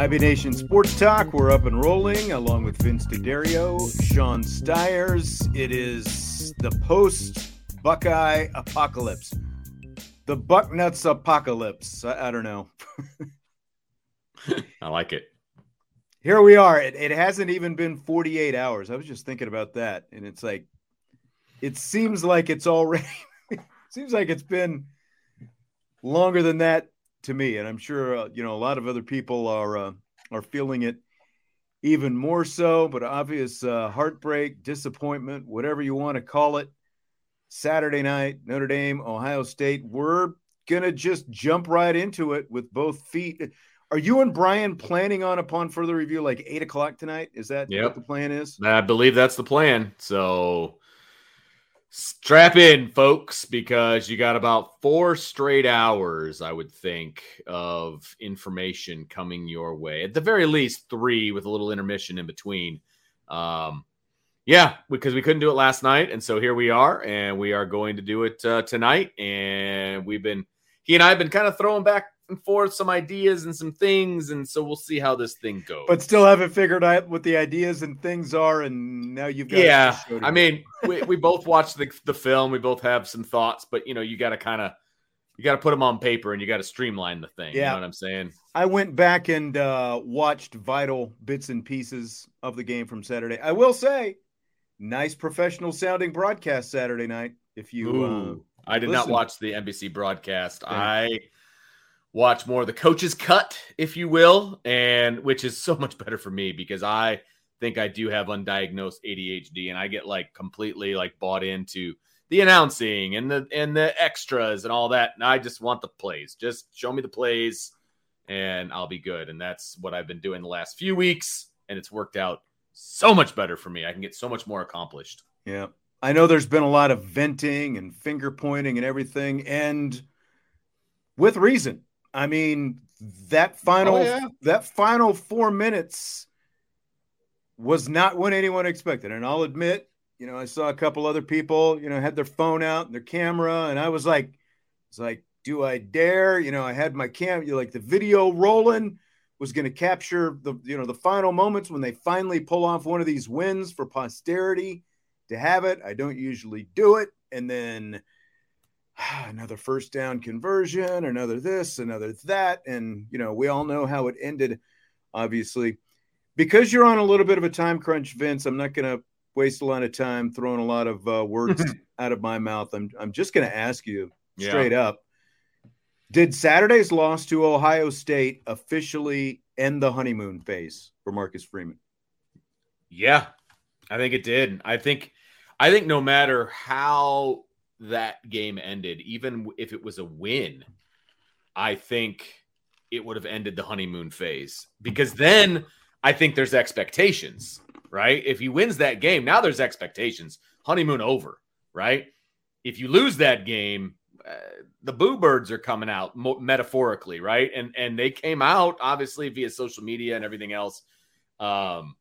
IB Nation Sports Talk. We're up and rolling along with Vince D'Addario, Sean Stiers. It is the post Buckeye apocalypse, the Bucknuts apocalypse. I, I don't know. I like it. Here we are. It, it hasn't even been 48 hours. I was just thinking about that. And it's like, it seems like it's already, seems like it's been longer than that to me, and I'm sure uh, you know a lot of other people are uh, are feeling it even more so. But obvious uh, heartbreak, disappointment, whatever you want to call it. Saturday night, Notre Dame, Ohio State. We're gonna just jump right into it with both feet. Are you and Brian planning on upon further review like eight o'clock tonight? Is that yep. what the plan is? I believe that's the plan. So Strap in, folks, because you got about four straight hours, I would think, of information coming your way. At the very least, three with a little intermission in between. Um, yeah, because we couldn't do it last night, and so here we are, and we are going to do it uh, tonight. And we've been, he and I have been kind of throwing back and forth some ideas and some things, and so we'll see how this thing goes. But still haven't figured out what the ideas and things are, and now you've got. Yeah, I mean, we, we both watched the the film. We both have some thoughts, but you know, you got to kind of you got to put them on paper and you got to streamline the thing. Yeah. You know what I'm saying? I went back and uh, watched vital bits and pieces of the game from Saturday. I will say, nice professional sounding broadcast Saturday night. If you, Ooh, uh, I did listen. not watch the NBC broadcast. Yeah. I watch more of the coach's cut, if you will, and which is so much better for me because I think I do have undiagnosed ADHD and I get like completely like bought into the announcing and the and the extras and all that. And I just want the plays. Just show me the plays and I'll be good. And that's what I've been doing the last few weeks. And it's worked out so much better for me. I can get so much more accomplished. Yeah. I know there's been a lot of venting and finger pointing and everything, and with reason. I mean, that final oh, yeah. that final four minutes was not what anyone expected. And I'll admit, you know, I saw a couple other people, you know, had their phone out, and their camera, and I was like, it's like, do I dare? You know, I had my cam, you like the video rolling, was going to capture the, you know, the final moments when they finally pull off one of these wins for posterity to have it. I don't usually do it. And then another first down conversion, another this, another that. And, you know, we all know how it ended, obviously. Because you're on a little bit of a time crunch, Vince, I'm not going to waste a lot of time throwing a lot of uh, words out of my mouth. I'm, I'm just going to ask you straight yeah. up Did Saturday's loss to Ohio State officially end the honeymoon phase for Marcus Freeman? Yeah, I think it did. I think. I think no matter how that game ended, even if it was a win, I think it would have ended the honeymoon phase because then I think there's expectations, right? If he wins that game, now there's expectations. Honeymoon over, right? If you lose that game, uh, the boo birds are coming out metaphorically, right? And and they came out obviously via social media and everything else. Um,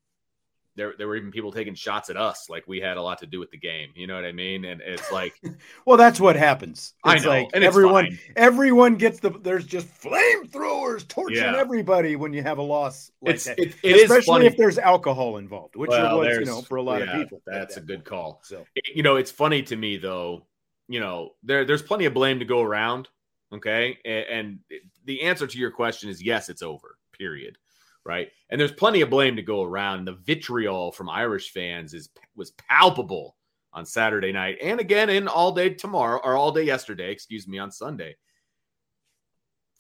there there were even people taking shots at us like we had a lot to do with the game. You know what I mean? And it's like, well, that's what happens. It's I know, like and everyone everyone gets the there's just flamethrowers torching yeah. everybody when you have a loss like it's, that. It, it Especially if there's alcohol involved, which well, was, you know, for a lot yeah, of people. That's a good call. So you know, it's funny to me though. You know, there there's plenty of blame to go around. Okay, and, and the answer to your question is yes, it's over. Period right? And there's plenty of blame to go around. The vitriol from Irish fans is was palpable on Saturday night and again in all day tomorrow or all day yesterday, excuse me, on Sunday.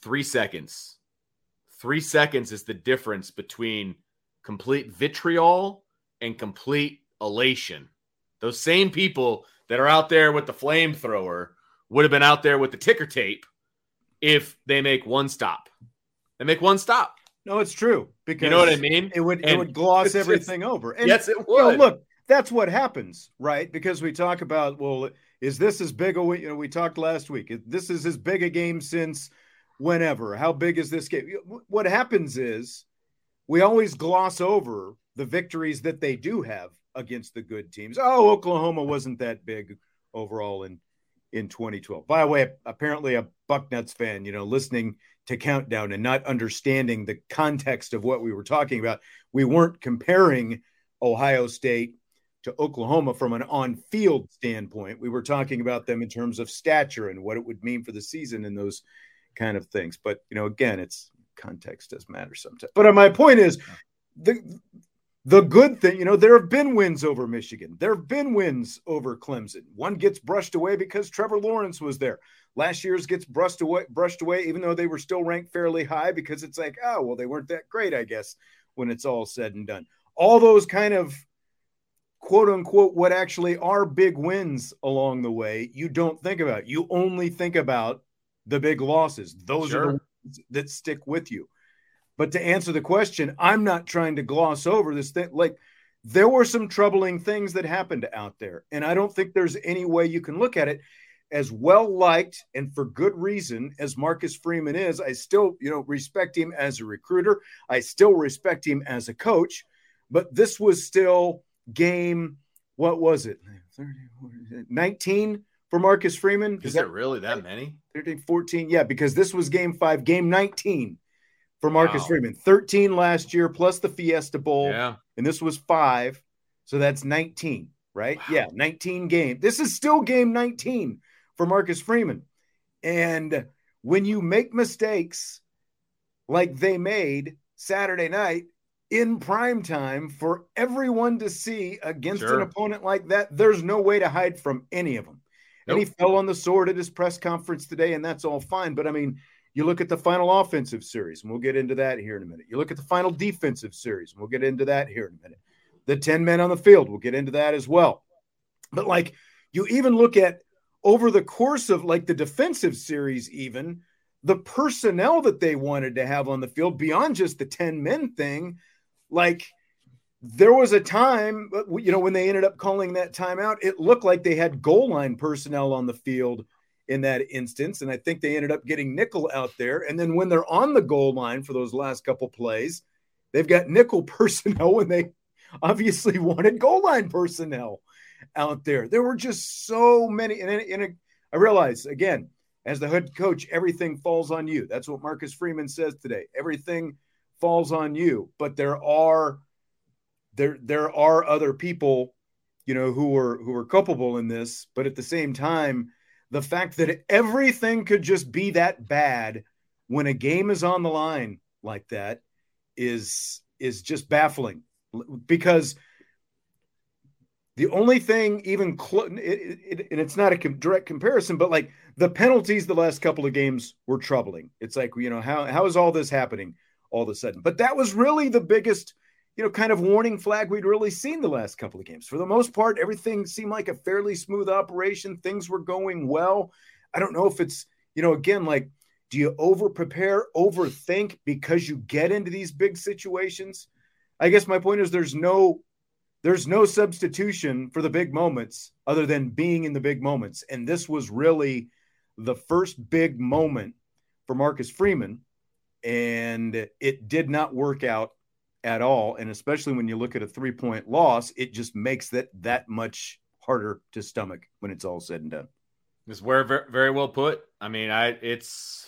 3 seconds. 3 seconds is the difference between complete vitriol and complete elation. Those same people that are out there with the flamethrower would have been out there with the ticker tape if they make one stop. They make one stop. No, it's true because you know what I mean. It would and it would gloss everything over. And, yes, it would. You know, look, that's what happens, right? Because we talk about well, is this as big a you know we talked last week? This is as big a game since whenever. How big is this game? What happens is we always gloss over the victories that they do have against the good teams. Oh, Oklahoma wasn't that big overall in in 2012. By the way, apparently a Bucknuts fan, you know, listening to Countdown and not understanding the context of what we were talking about. We weren't comparing Ohio State to Oklahoma from an on field standpoint. We were talking about them in terms of stature and what it would mean for the season and those kind of things. But, you know, again, it's context does matter sometimes. But uh, my point is the the good thing, you know, there have been wins over Michigan. There have been wins over Clemson. One gets brushed away because Trevor Lawrence was there. Last year's gets brushed away, brushed away, even though they were still ranked fairly high because it's like, oh, well, they weren't that great, I guess, when it's all said and done. All those kind of quote unquote what actually are big wins along the way, you don't think about. You only think about the big losses. Those sure. are the ones that stick with you. But to answer the question, I'm not trying to gloss over this thing. Like there were some troubling things that happened out there. And I don't think there's any way you can look at it as well liked and for good reason as Marcus Freeman is, I still, you know, respect him as a recruiter. I still respect him as a coach, but this was still game what was it? 19 for Marcus Freeman. Is, is that really that many? 13, 14. Yeah, because this was game 5, game 19 for Marcus wow. Freeman. 13 last year plus the Fiesta Bowl. Yeah. And this was 5. So that's 19, right? Wow. Yeah, 19 game. This is still game 19 for Marcus Freeman. And when you make mistakes like they made Saturday night in prime time for everyone to see against sure. an opponent like that, there's no way to hide from any of them. Nope. And he fell on the sword at his press conference today, and that's all fine. But I mean, you look at the final offensive series, and we'll get into that here in a minute. You look at the final defensive series, and we'll get into that here in a minute. The 10 men on the field, we'll get into that as well. But like you even look at over the course of like the defensive series, even the personnel that they wanted to have on the field beyond just the 10 men thing, like there was a time, uh, you know, when they ended up calling that timeout, it looked like they had goal line personnel on the field in that instance. And I think they ended up getting nickel out there. And then when they're on the goal line for those last couple plays, they've got nickel personnel when they obviously wanted goal line personnel out there. There were just so many. And, I realize, again, as the head coach, everything falls on you. That's what Marcus Freeman says today. Everything falls on you. But there are there there are other people, you know, who are who are culpable in this. But at the same time, the fact that everything could just be that bad when a game is on the line like that is is just baffling because the only thing, even close, it, it, and it's not a com- direct comparison, but like the penalties the last couple of games were troubling. It's like, you know, how, how is all this happening all of a sudden? But that was really the biggest, you know, kind of warning flag we'd really seen the last couple of games. For the most part, everything seemed like a fairly smooth operation. Things were going well. I don't know if it's, you know, again, like, do you over prepare, overthink because you get into these big situations? I guess my point is there's no there's no substitution for the big moments other than being in the big moments. And this was really the first big moment for Marcus Freeman. And it did not work out at all. And especially when you look at a three point loss, it just makes that that much harder to stomach when it's all said and done. It's very, very well put. I mean, I it's.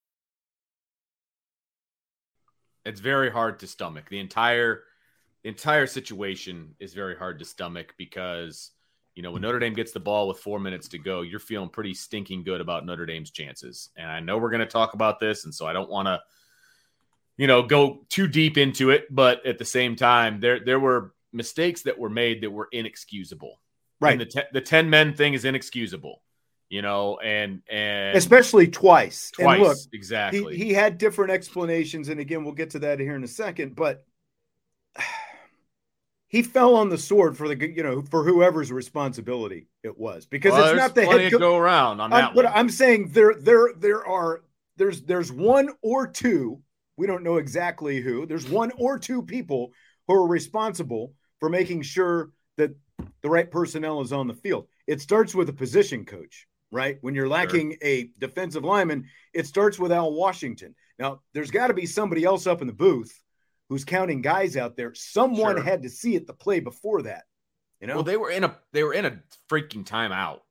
It's very hard to stomach. The entire the entire situation is very hard to stomach because you know when Notre Dame gets the ball with four minutes to go, you're feeling pretty stinking good about Notre Dame's chances. And I know we're going to talk about this, and so I don't want to you know go too deep into it, but at the same time, there there were mistakes that were made that were inexcusable. Right. And the te- the ten men thing is inexcusable you know, and and especially twice. Twice, and look, exactly. He, he had different explanations, and again, we'll get to that here in a second. But he fell on the sword for the you know for whoever's responsibility it was because well, it's not the head co- go around on that. I'm, but I'm saying there there there are there's there's one or two we don't know exactly who there's one or two people who are responsible for making sure that the right personnel is on the field. It starts with a position coach right? When you're lacking sure. a defensive lineman, it starts with Al Washington. Now, there's got to be somebody else up in the booth who's counting guys out there. Someone sure. had to see it the play before that. You know, well, they were in a they were in a freaking timeout.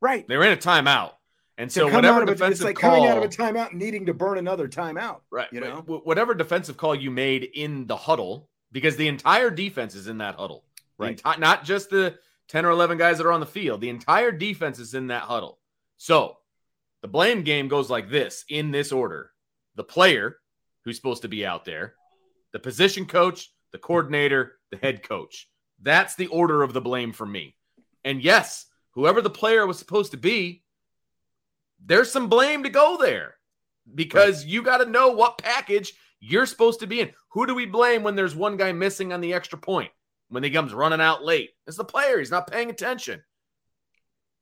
Right. They were in a timeout. And so whatever defensive it's like call, coming out of a timeout and needing to burn another timeout. Right. You know, whatever defensive call you made in the huddle, because the entire defense is in that huddle. Right. Enti- not just the 10 or 11 guys that are on the field. The entire defense is in that huddle. So the blame game goes like this in this order the player who's supposed to be out there, the position coach, the coordinator, the head coach. That's the order of the blame for me. And yes, whoever the player was supposed to be, there's some blame to go there because right. you got to know what package you're supposed to be in. Who do we blame when there's one guy missing on the extra point? When he comes running out late, it's the player. He's not paying attention.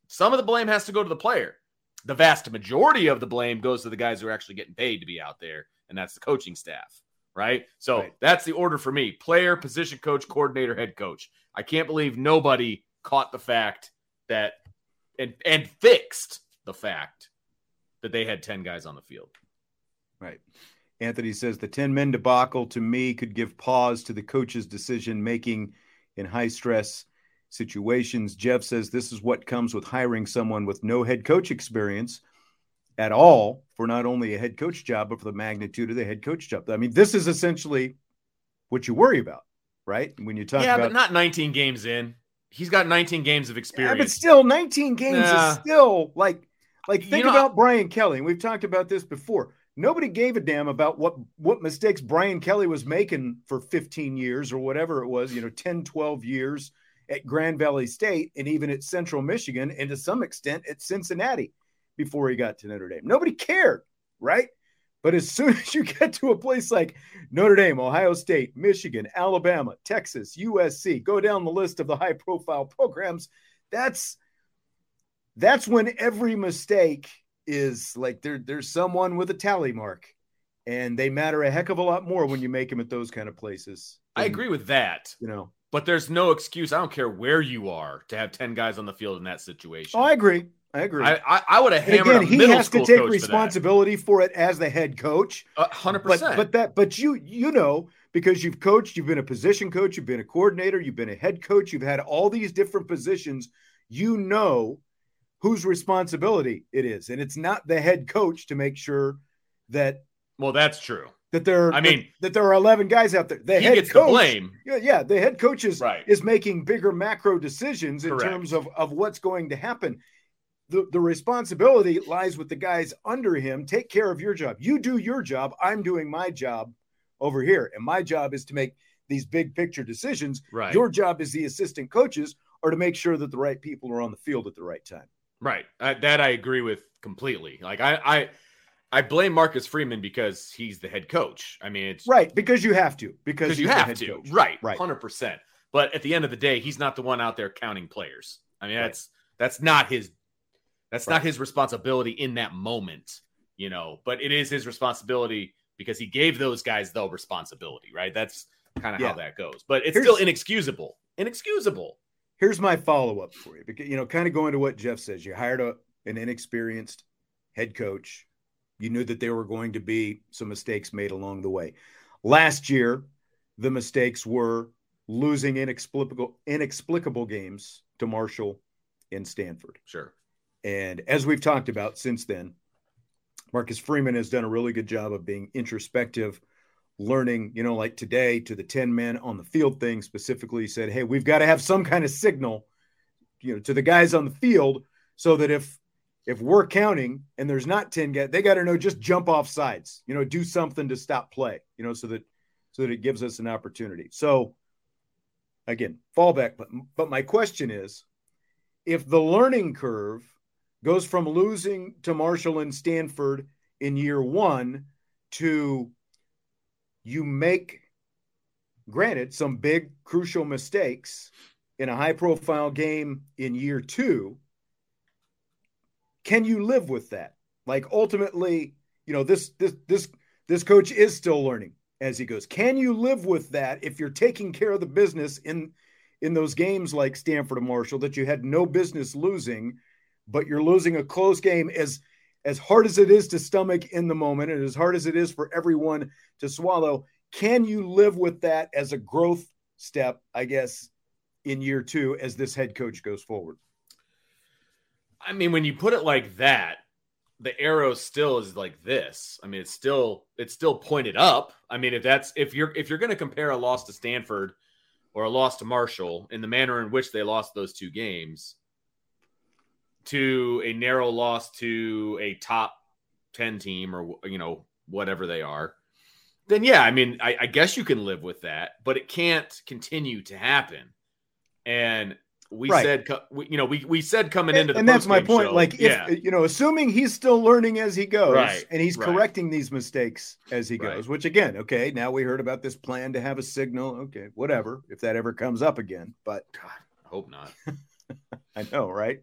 Some of the blame has to go to the player. The vast majority of the blame goes to the guys who are actually getting paid to be out there, and that's the coaching staff, right? So right. that's the order for me player, position coach, coordinator, head coach. I can't believe nobody caught the fact that and, and fixed the fact that they had 10 guys on the field. Right. Anthony says the 10 men debacle to me could give pause to the coach's decision making in high stress situations. Jeff says this is what comes with hiring someone with no head coach experience at all for not only a head coach job, but for the magnitude of the head coach job. I mean, this is essentially what you worry about, right? When you talk about yeah, about but not 19 games in. He's got 19 games of experience. Yeah, but still, 19 games nah. is still like, like think you know, about Brian Kelly. And we've talked about this before. Nobody gave a damn about what what mistakes Brian Kelly was making for 15 years or whatever it was, you know, 10, 12 years at Grand Valley State and even at Central Michigan and to some extent at Cincinnati before he got to Notre Dame. Nobody cared, right? But as soon as you get to a place like Notre Dame, Ohio State, Michigan, Alabama, Texas, USC, go down the list of the high profile programs, that's that's when every mistake is like there, there's someone with a tally mark and they matter a heck of a lot more when you make them at those kind of places. I agree with that. You know, but there's no excuse. I don't care where you are to have 10 guys on the field in that situation. Oh, I agree. I agree. I, I, I would have hammered again, he has to take responsibility for, for, it as the head coach. hundred percent. But that, but you, you know, because you've coached, you've been a position coach, you've been a coordinator, you've been a head coach, you've had all these different positions. You know whose responsibility it is, and it's not the head coach to make sure that. Well, that's true. That there, I mean, that, that there are eleven guys out there. The he head gets coach, the blame. Yeah, yeah. The head coach is right. is making bigger macro decisions in Correct. terms of of what's going to happen the, the responsibility lies with the guys under him. Take care of your job. You do your job. I'm doing my job over here. And my job is to make these big picture decisions. Right. Your job as the assistant coaches are to make sure that the right people are on the field at the right time. Right. Uh, that I agree with completely. Like I, I, I blame Marcus Freeman because he's the head coach. I mean, it's right because you have to because you have to. Coach. Right. Right. Hundred percent. But at the end of the day, he's not the one out there counting players. I mean, that's that's not his that's right. not his responsibility in that moment, you know, but it is his responsibility because he gave those guys the responsibility, right? That's kind of yeah. how that goes. But it's here's, still inexcusable. Inexcusable. Here's my follow up for you because, you know, kind of going to what Jeff says. You hired a, an inexperienced head coach. You knew that there were going to be some mistakes made along the way. Last year, the mistakes were losing inexplicable inexplicable games to Marshall and Stanford. Sure. And as we've talked about since then, Marcus Freeman has done a really good job of being introspective, learning, you know, like today to the 10 men on the field thing specifically said, Hey, we've got to have some kind of signal, you know, to the guys on the field so that if if we're counting and there's not 10 guys, they got to know just jump off sides, you know, do something to stop play, you know, so that so that it gives us an opportunity. So again, fallback. But but my question is if the learning curve goes from losing to Marshall and Stanford in year one to you make, granted, some big crucial mistakes in a high profile game in year two. Can you live with that? Like ultimately, you know, this this this this coach is still learning as he goes. Can you live with that if you're taking care of the business in in those games like Stanford and Marshall that you had no business losing but you're losing a close game as as hard as it is to stomach in the moment and as hard as it is for everyone to swallow can you live with that as a growth step i guess in year 2 as this head coach goes forward? I mean when you put it like that the arrow still is like this. I mean it's still it's still pointed up. I mean if that's if you're if you're going to compare a loss to stanford or a loss to marshall in the manner in which they lost those two games to a narrow loss to a top 10 team or, you know, whatever they are, then yeah, I mean, I, I guess you can live with that, but it can't continue to happen. And we right. said, you know, we, we said coming into the and that's my point. Show, like, if yeah. you know, assuming he's still learning as he goes, right. and he's right. correcting these mistakes as he goes. Which again, okay, now we heard about this plan to have a signal. Okay, whatever, if that ever comes up again. But God, I hope not. I know, right?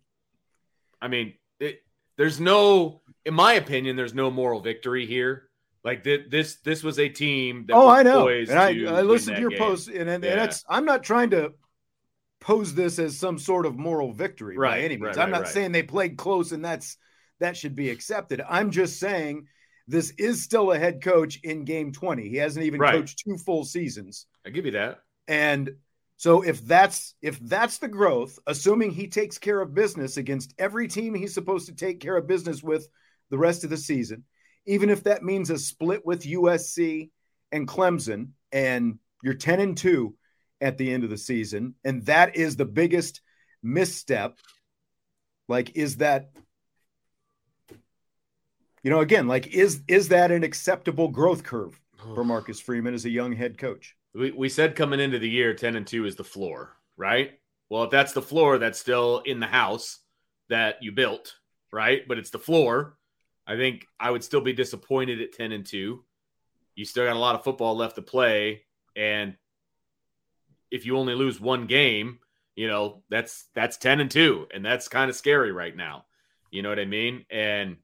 I mean, it, there's no, in my opinion, there's no moral victory here. Like th- this, this was a team. That oh, I know. And I, I listened to your game. post, and, and, Yeah. and it's. I'm not trying to pose this as some sort of moral victory by Right, any means. right, I'm not right. saying they played close, and that's that should be accepted. I'm just saying this is still a head coach in Game 20. He hasn't even coached two full seasons. I give you that. And so if that's if that's the growth, assuming he takes care of business against every team he's supposed to take care of business with the rest of the season, even if that means a split with USC and Clemson and you're 10 and 2 at the end of the season and that is the biggest misstep like is that you know again like is is that an acceptable growth curve for Marcus Freeman as a young head coach We, we said coming into the year, 10 and 2 is the floor, right? Well, if that's the floor, that's still in the house that you built, right? But it's the floor. I think I would still be disappointed at 10 and 2. You still got a lot of football left to play. And if you only lose one game, you know, that's that's 10 and 2. And that's kind of scary right now. You know what I mean? And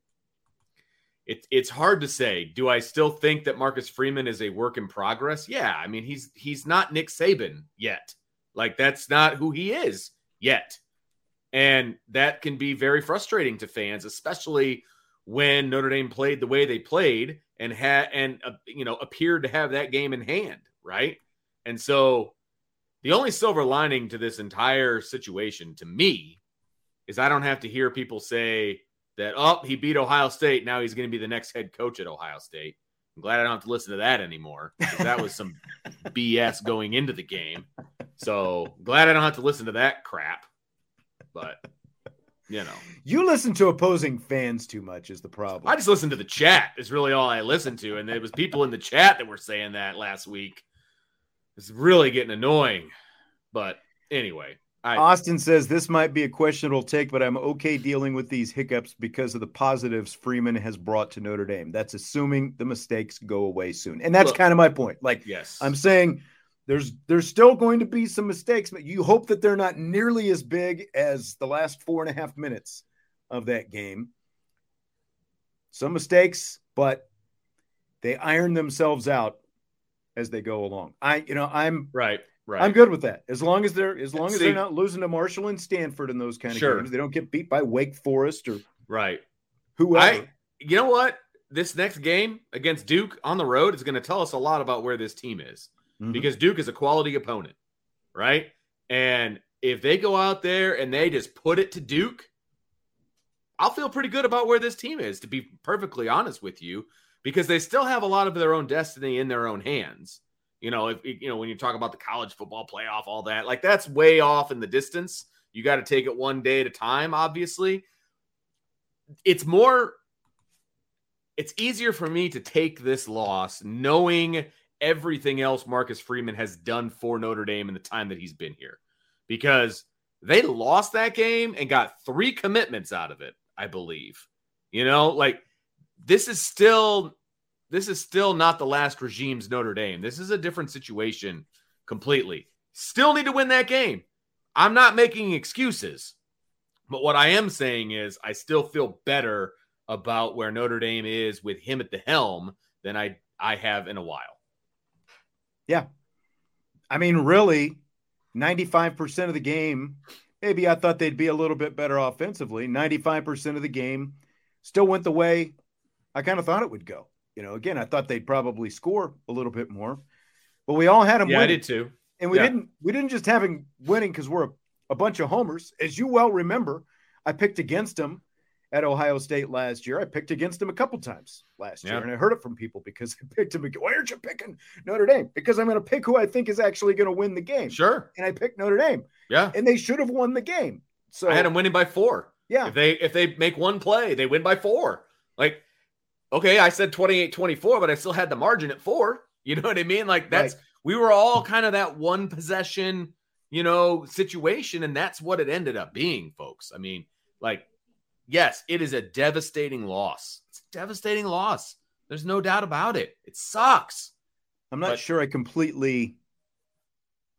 it, it's hard to say. Do I still think that Marcus Freeman is a work in progress? Yeah. I mean, he's he's not Nick Saban yet. Like that's not who he is yet. And that can be very frustrating to fans, especially when Notre Dame played the way they played and had and uh, you know appeared to have that game in hand, right? And so the only silver lining to this entire situation to me is I don't have to hear people say that oh he beat Ohio State now he's going to be the next head coach at Ohio State. I'm glad I don't have to listen to that anymore that was some BS going into the game. So glad I don't have to listen to that crap. But you know, you listen to opposing fans too much is the problem. I just listen to the chat. Is really all I listen to, and there was people in the chat that were saying that last week. It's really getting annoying. But anyway, I, Austin says this might be a questionable take, but I'm okay dealing with these hiccups because of the positives Freeman has brought to Notre Dame. That's assuming the mistakes go away soon. And that's look, kind of my point. Like, yes, I'm saying there's there's still going to be some mistakes, but you hope that they're not nearly as big as the last four and a half minutes of that game. Some mistakes, but they iron themselves out as they go along. I, you know, I'm right. Right. I'm good with that. As long as they're as long as they're not losing to Marshall and Stanford in those kind of sure. games, they don't get beat by Wake Forest or right. Whoever. I, you know what? This next game against Duke on the road is going to tell us a lot about where this team is mm-hmm. because Duke is a quality opponent, right? And if they go out there and they just put it to Duke, I'll feel pretty good about where this team is, to be perfectly honest with you, because they still have a lot of their own destiny in their own hands. You know, if you know when you talk about the college football playoff, all that, like that's way off in the distance. You got to take it one day at a time, obviously. It's more it's easier for me to take this loss knowing everything else Marcus Freeman has done for Notre Dame in the time that he's been here because they lost that game and got three commitments out of it, I believe. You know, like this is still this is still not the last regime's Notre Dame. This is a different situation completely. Still need to win that game. I'm not making excuses. But what I am saying is I still feel better about where Notre Dame is with him at the helm than I I have in a while. Yeah. I mean, really, 95% of the game, maybe I thought they'd be a little bit better offensively. 95% of the game still went the way I kind of thought it would go. You know, again, I thought they'd probably score a little bit more, but we all had them. Yeah, winning. I did too. And we yeah. didn't. We didn't just have him winning because we're a, a, bunch of homers, as you well remember. I picked against them at Ohio State last year. I picked against them a couple times last yeah. year, and I heard it from people because I picked him. Why aren't you picking Notre Dame? Because I'm going to pick who I think is actually going to win the game. Sure. And I picked Notre Dame. Yeah. And they should have won the game. So I had them winning by four. Yeah. If they if they make one play, they win by four. Like okay, I said 28 24, but I still had the margin at four. You know what I mean? Like that's, right. we were all kind of that one possession, you know, situation. And that's what it ended up being, folks. I mean, like, yes, it is a devastating loss. It's a devastating loss. There's no doubt about it. It sucks. I'm not but, sure I completely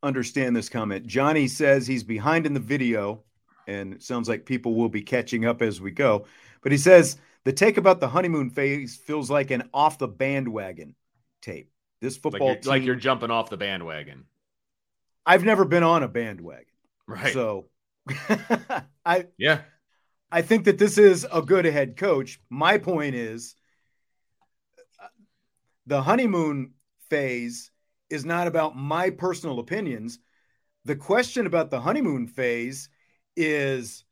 understand this comment. Johnny says he's behind in the video, and it sounds like people will be catching up as we go. But he says the take about the honeymoon phase feels like an off the bandwagon tape. This football like you're, team, like you're jumping off the bandwagon. I've never been on a bandwagon, right? So, I yeah, I think that this is a good head coach. My point is, the honeymoon phase is not about my personal opinions. The question about the honeymoon phase is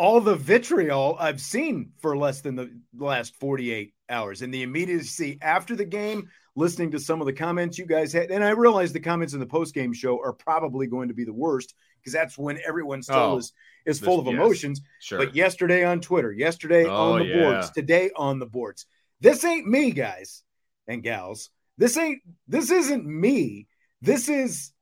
all the vitriol I've seen for less than the last 48 hours and the immediacy after the game, listening to some of the comments you guys had. And I realize the comments in the post game show are probably going to be the worst because that's when everyone still oh, is, is full of yes, emotions. Sure. But yesterday on Twitter, yesterday oh, on the yeah. boards, today on the boards. This ain't me, guys and gals. This ain't, this isn't me. This is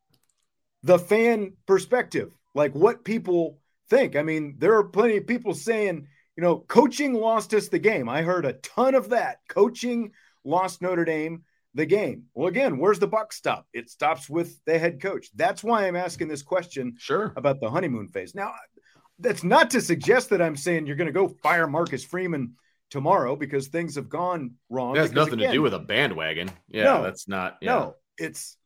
the fan perspective. Like what people think. I mean, there are plenty of people saying, you know, coaching lost us the game. I heard a ton of that. Coaching lost Notre Dame the game. Well, again, where's the buck stop? It stops with the head coach. That's why I'm asking this question sure. about the honeymoon phase. Now, that's not to suggest that I'm saying you're going to go fire Marcus Freeman tomorrow because things have gone wrong. It has nothing again, to do with a bandwagon. Yeah, no, that's not. Yeah. No, it's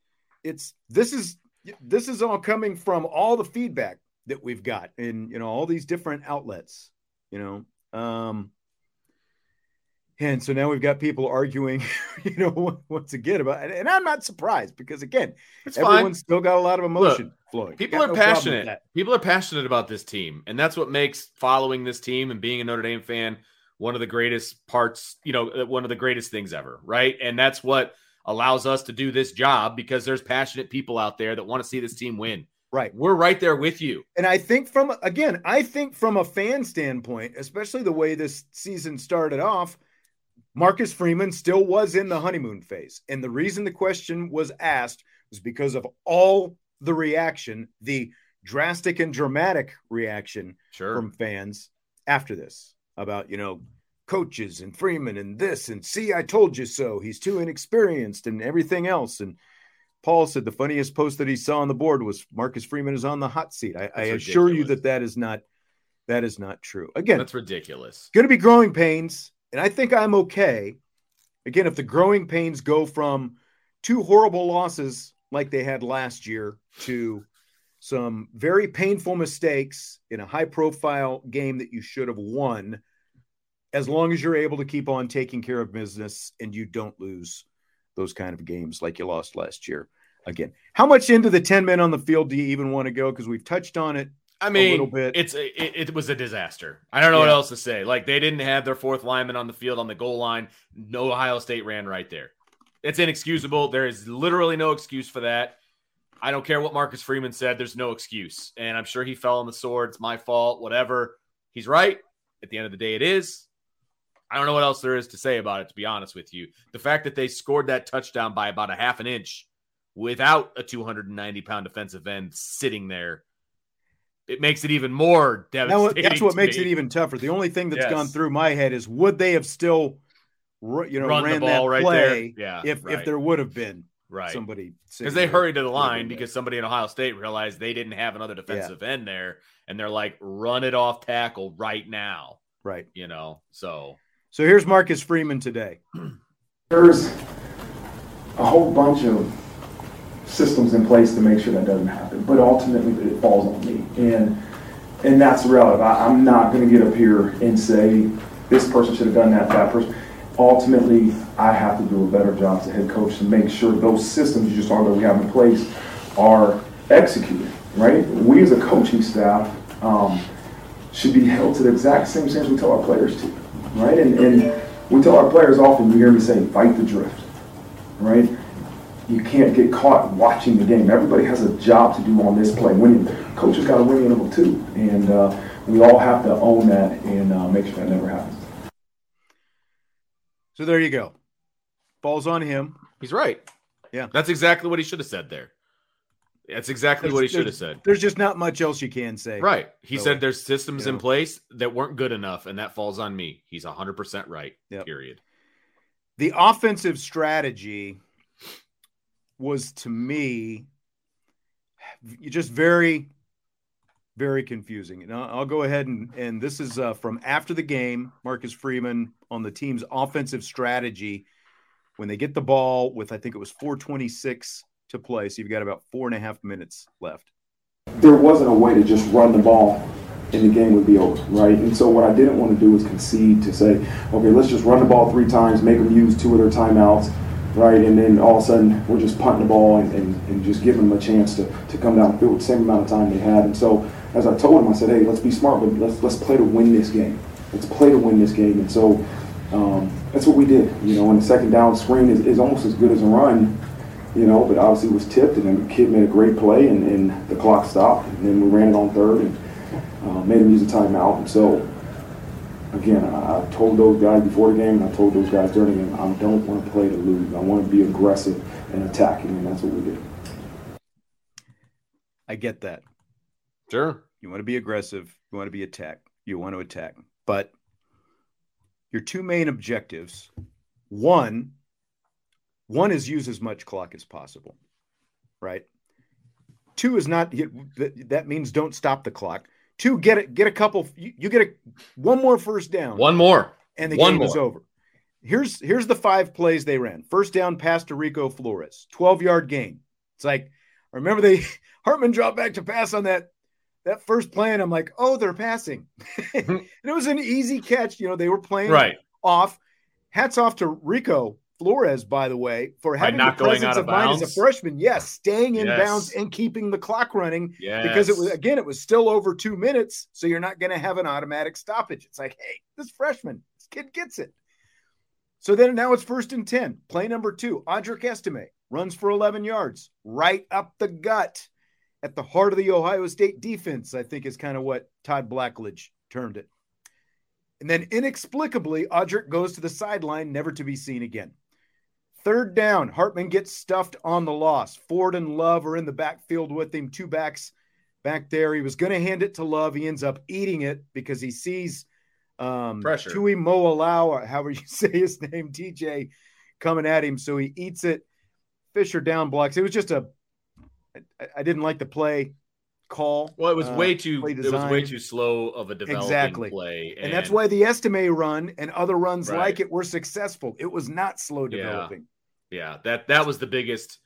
it's this is this is all coming from all the feedback that we've got in you know all these different outlets. You know, um, and so now we've got people arguing, you know, once again about, and I'm not surprised because again, it's everyone's fine. still got a lot of emotion Look, flowing. People are no passionate. People are passionate about this team, and that's what makes following this team and being a Notre Dame fan one of the greatest parts. You know, uh, one of the greatest things ever, right? And that's what allows us to do this job because there's passionate people out there that want to see this team win. Right. We're right there with you. And I think from again, I think from a fan standpoint, especially the way this season started off Marcus Freeman still was in the honeymoon phase. And the reason the question was asked was because of all the reaction, the drastic and dramatic reaction sure. from fans after this about, you know, coaches and Freeman and this and see, I told you so. He's too inexperienced and everything else. And Paul said the funniest post that he saw on the board was Marcus Freeman is on the hot seat. I, I assure you that that is not that is not true. Again, that's ridiculous. Going to be growing pains. And I think I'm okay. Again, if the growing pains go from two horrible losses like they had last year to some very painful mistakes in a high profile game that you should have won, as long as you're able to keep on taking care of business and you don't lose those kind of games like you lost last year. Again, how much into the 10 men on the field do you even want to go? Because we've touched on it I mean, a little bit. it's it, it, was a disaster. I don't know yeah. what else to say. Like they didn't have their fourth lineman on the field on the goal line. No Ohio State ran right there. It's inexcusable. There is literally no excuse for that. I don't care what Marcus Freeman said. There's no excuse, and I'm sure he fell on the sword. It's my fault. Whatever. He's right. At the end of the day, it is. I don't know what else there is to say about it. To be honest with you, the fact that they scored that touchdown by about a half an inch without a 290 pound defensive end sitting there it makes it even more devastating. That's what makes me. it even tougher. The only thing that's yes. gone through my head is would they have still, you know, Run ran that right play there. Yeah, if right. if there would have been right somebody because they hurried to the line because somebody in Ohio State realized they didn't have another defensive yeah. end there, and they're like, run it off tackle right now. Right. You know. So. So here's Marcus Freeman today. There's a whole bunch of systems in place to make sure that doesn't happen. But ultimately, it falls on me, and and that's relative. I, I'm not going to get up here and say this person should have done that, that person. Ultimately, I have to do a better job as a head coach to make sure those systems you just talked about we have in place are executed. Right? We as a coaching staff um, should be held to the exact same standards we tell our players to. Right? And, and we tell our players often, you hear me say, fight the drift. Right? you can't get caught watching the game. Everybody has a job to do on this play. Winning, coaches got a winning interval too, and uh, we all have to own that and uh, make sure that never happens. So there you go. Falls on him. He's right. Yeah, that's exactly what he should have said there. That's exactly there's, what he should have said. There's just not much else you can say. Right. He so, said there's systems you know. in place that weren't good enough, and that falls on me. He's 100% right. Yep. Period. The offensive strategy was to me just very, very confusing. And I'll, I'll go ahead and, and this is uh, from after the game, Marcus Freeman on the team's offensive strategy when they get the ball with, I think it was 426 to play. So you've got about four and a half minutes left. There wasn't a way to just run the ball and the game would be over, right? And so what I didn't want to do was concede to say, okay, let's just run the ball three times, make them use two of their timeouts, right? And then all of a sudden we're just punting the ball and, and, and just giving them a chance to, to come down the field the same amount of time they had. And so as I told them, I said, hey, let's be smart, but let's let's play to win this game. Let's play to win this game. And so um, that's what we did. You know, and the second down screen is, is almost as good as a run, you know, but obviously it was tipped and then the kid made a great play and, and the clock stopped and then we ran it on third and uh, made him use a timeout. And so again, I, told those guys before the game, and I told those guys during the game, I don't want to play to lose. I want to be aggressive and attacking, and that's what we did. I get that. Sure. You want to be aggressive. You want to be attack. You want to attack. But your two main objectives. One, one is use as much clock as possible, right? Two is not that means don't stop the clock. Two, get it, get a couple. You, you get a one more first down. One more, and the one game more. is over. Here's here's the five plays they ran. First down pass to Rico Flores, 12 yard gain. It's like I remember they Hartman dropped back to pass on that that first play, and I'm like, oh, they're passing. and it was an easy catch. You know, they were playing right off. Hats off to Rico Flores, by the way, for having the presence of of mind as a freshman. Yes, staying in Yes. bounds and keeping the clock running yes. because it was again, it was still over two minutes, so you're not going to have an automatic stoppage. It's like, hey, this freshman, this kid gets it. So then now it's first and 10. Play number two. Audric Estime runs for 11 yards, right up the gut at the heart of the Ohio State defense, I think is kind of what Todd Blackledge termed it. And then inexplicably, Audric goes to the sideline, never to be seen again. Third down, Hartman gets stuffed on the loss. Ford and Love are in the backfield with him, two backs back there. He was going to hand it to Love. He ends up eating it because he sees um, Pressure. Tuimoloau, or however you say his name, TJ, coming at him. So he eats it. Fisher down blocks. It was just a. I, I didn't like the play call. Well, it was uh, way too. It was way too slow of a developing Exactly. play, and that's why the Estime run and other runs Right. like it were successful. It was not slow developing. Yeah, that that was the biggest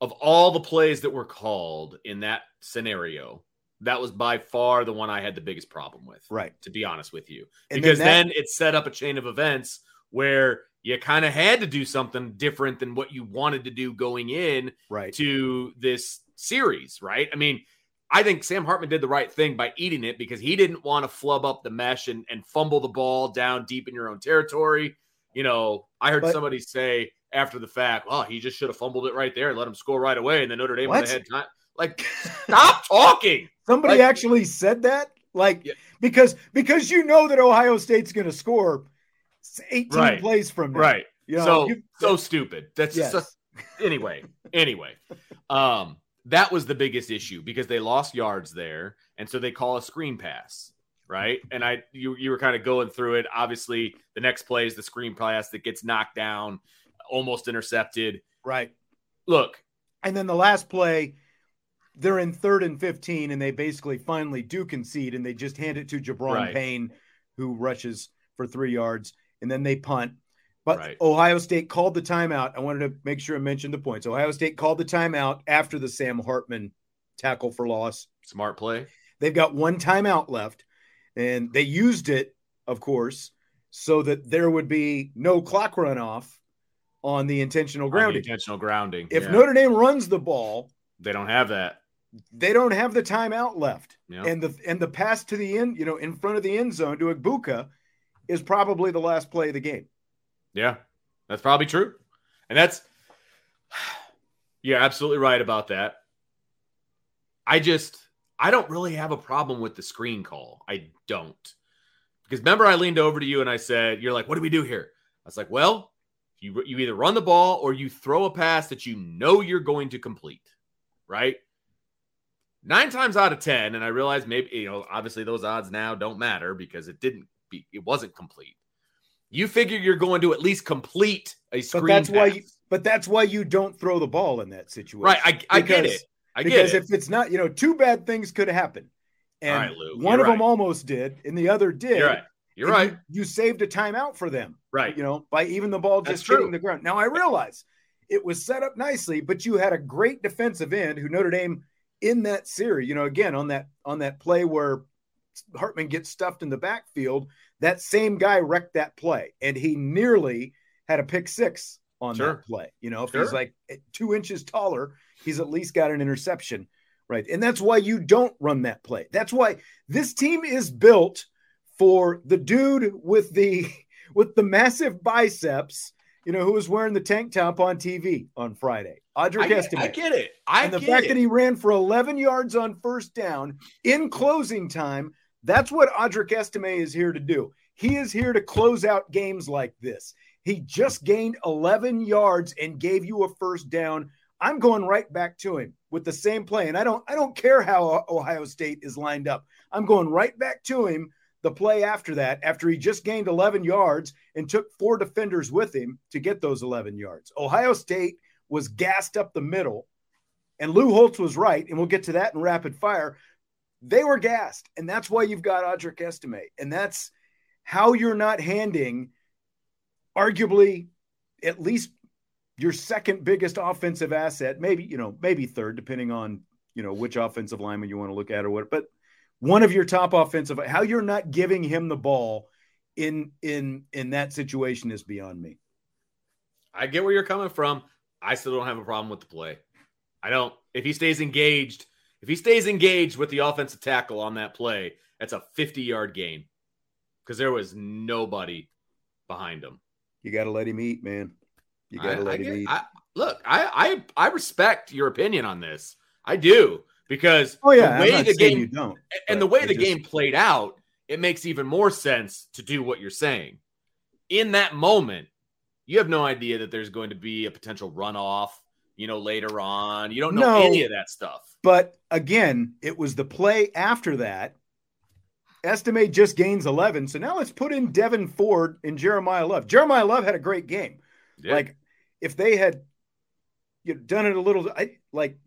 of all the plays that were called in that scenario. That was by far the one I had the biggest problem with. Right. To be honest with you, And because then then, it set up a chain of events where you kind of had to do something different than what you wanted to do going in Right. to this series, right? I mean, I think Sam Hartman did the right thing by eating it because he didn't want to flub up the mesh and, and fumble the ball down deep in your own territory. You know, I heard But- somebody say after the fact, oh, he just should have fumbled it right there and let him score right away. And then Notre Dame would What? have had time. Like, stop talking. Somebody Like- actually said that, like Yeah. because because you know that Ohio State's going to score 18 Right. plays from now. Right. You know, so you- so stupid. That's yes. so, anyway. Anyway, um, that was the biggest issue because they lost yards there, and so they call a screen pass, right? And I, you, you were kind of going through it. Obviously, the next play is the screen pass that gets knocked down, almost intercepted. right. Look, And then the last play, they're in third and 15, and they basically finally do concede, and they just hand it to Gi'Bran Right. Payne, who rushes for three yards, and then they punt. But Right. Ohio State called the timeout. I wanted to make sure I mentioned the points. Ohio State called the timeout after the Sam Hartman tackle for loss. smart play. They've got one timeout left, and they used it, of course, so that there would be no clock runoff on the intentional on the grounding. intentional grounding. If Yeah. Notre Dame runs the ball, they don't have that. they don't have the timeout left. Yeah. And the and the pass to the end, you know, in front of the end zone to Egbuka is probably the last play of the game. Yeah, that's probably true. And that's, you're absolutely right about that. I just, I don't really have a problem with the screen call. I don't. Because remember, I leaned over to you and I said, You're like, what do we do here? I was like, Well, you, you either run the ball or you throw a pass that you know you're going to complete, right? Nine times out of 10, and I realize maybe, you know, obviously those odds now don't matter because it didn't be, it wasn't complete. You figure you're going to at least complete a screen But that's why you, but that's why you don't throw the ball in that situation. right. I, I get it. I get because it. if it's not, you know, two bad things could happen. And right, Lou, one of them almost did, and the other did. Right. You're and right. You, you saved a timeout for them. Right. You know, by even the ball just hitting the ground. Now I realize it was set up nicely, but you had a great defensive end who Notre Dame in that series, you know, again on that on that play where Hartman gets stuffed in the backfield, that same guy wrecked that play. And he nearly had a pick six on Sure. that play. You know, if Sure. he's like two inches taller, he's at least got an interception. Right. And that's why you don't run that play. That's why this team is built for the dude with the with the massive biceps, you know, who was wearing the tank top on TV on Friday. Audric Estime. I get it. I and the fact it. that he ran for 11 yards on first down in closing time, that's what Audric Estime is here to do. He is here to close out games like this. He just gained 11 yards and gave you a first down. I'm going right back to him with the same play. And I don't I don't care how Ohio State is lined up. I'm going right back to him the play after that, after he just gained 11 yards and took four defenders with him to get those 11 yards. Ohio State was gassed up the middle, and Lou Holtz was right, and we'll get to that in rapid fire. They were gassed, and that's why you've got Audric Estime, and that's how you're not handing arguably at least your second biggest offensive asset, maybe you know, maybe third, depending on you know which offensive lineman you want to look at or what, but one of your top offensive how you're not giving him the ball in in in that situation is beyond me. I get where you're coming from. I still don't have a problem with the play. I don't. If he stays engaged, if he stays engaged with the offensive tackle on that play, that's a 50 yard gain because there was nobody behind him. You got to let him eat, man. You got to let I him eat. I, look, I, I I respect your opinion on this. I do because oh yeah, the way the game you don't, and the way the just... game played out, it makes even more sense to do what you're saying. In that moment, you have no idea that there's going to be a potential runoff, you know, later on. You don't know no, any of that stuff. But again, it was the play after that. Estime just gains 11. So now let's put in Devyn Ford and Jeremiyah Love. Jeremiyah Love had a great game. Yeah. Like if they had you know, done it a little, I, like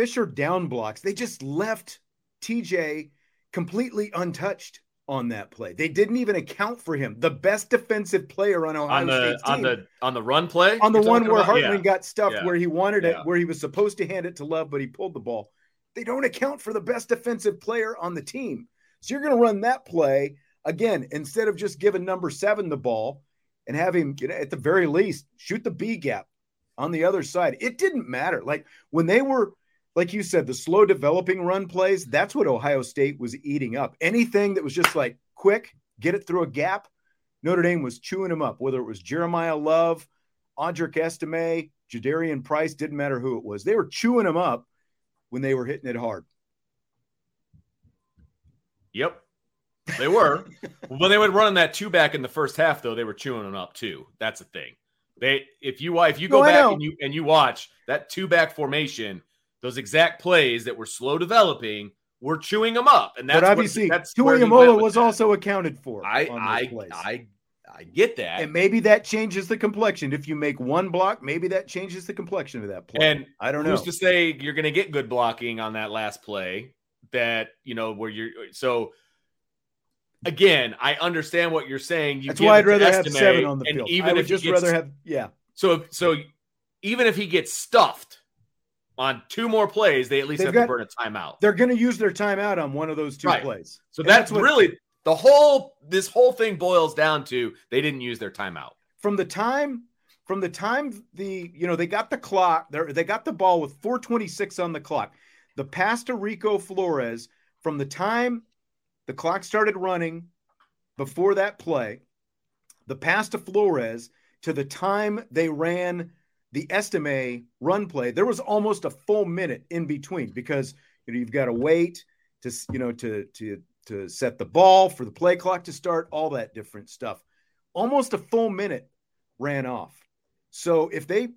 Fisher down blocks. They just left TJ completely untouched on that play. They didn't even account for him. The best defensive player on Ohio on the, State's team. On the on the run play? On the one where about? Hartman yeah. got stuffed yeah. where he wanted yeah. it, where he was supposed to hand it to Love, but he pulled the ball. They don't account for the best defensive player on the team. So you're going to run that play again instead of just giving number seven the ball and have him, you know, at the very least, shoot the B gap on the other side. It didn't matter. Like when they were like you said, the slow developing run plays, that's what Ohio State was eating up. Anything that was just like quick, get it through a gap, Notre Dame was chewing them up, whether it was Jeremiyah Love, Audric Estime, Jadarian Price, didn't matter who it was. They were chewing them up when they were hitting it hard. Yep. They were. when they would run that two back in the first half, though, they were chewing them up too. That's the thing. They if you if you go no, back and you and you watch that two back formation, those exact plays that were slow developing were chewing them up, and that's but obviously what, that's Tuimoloau was that. also accounted for. I I, I I get that, and maybe that changes the complexion. If you make one block, maybe that changes the complexion of that play. And I don't know. Who's to say you're going to get good blocking on that last play? That you know where you're so. Again, I understand what you're saying. You That's why I'd rather have seven on the field. Even if just gets, rather have yeah. So so even if he gets stuffed on two more plays, they at least They've have got, to burn a timeout. They're going to use their timeout on one of those two right. plays. So that's, that's what, really the whole this whole thing boils down to they didn't use their timeout. From the time from the time the you know they got the clock they they got the ball with 426 on the clock. The pass to Rico Flores from the time the clock started running before that play, the pass to Flores to the time they ran the Estime run play, there was almost a full minute in between because you know you've got to wait to you know to to to set the ball for the play clock to start, all that different stuff. Almost a full minute ran off. So if they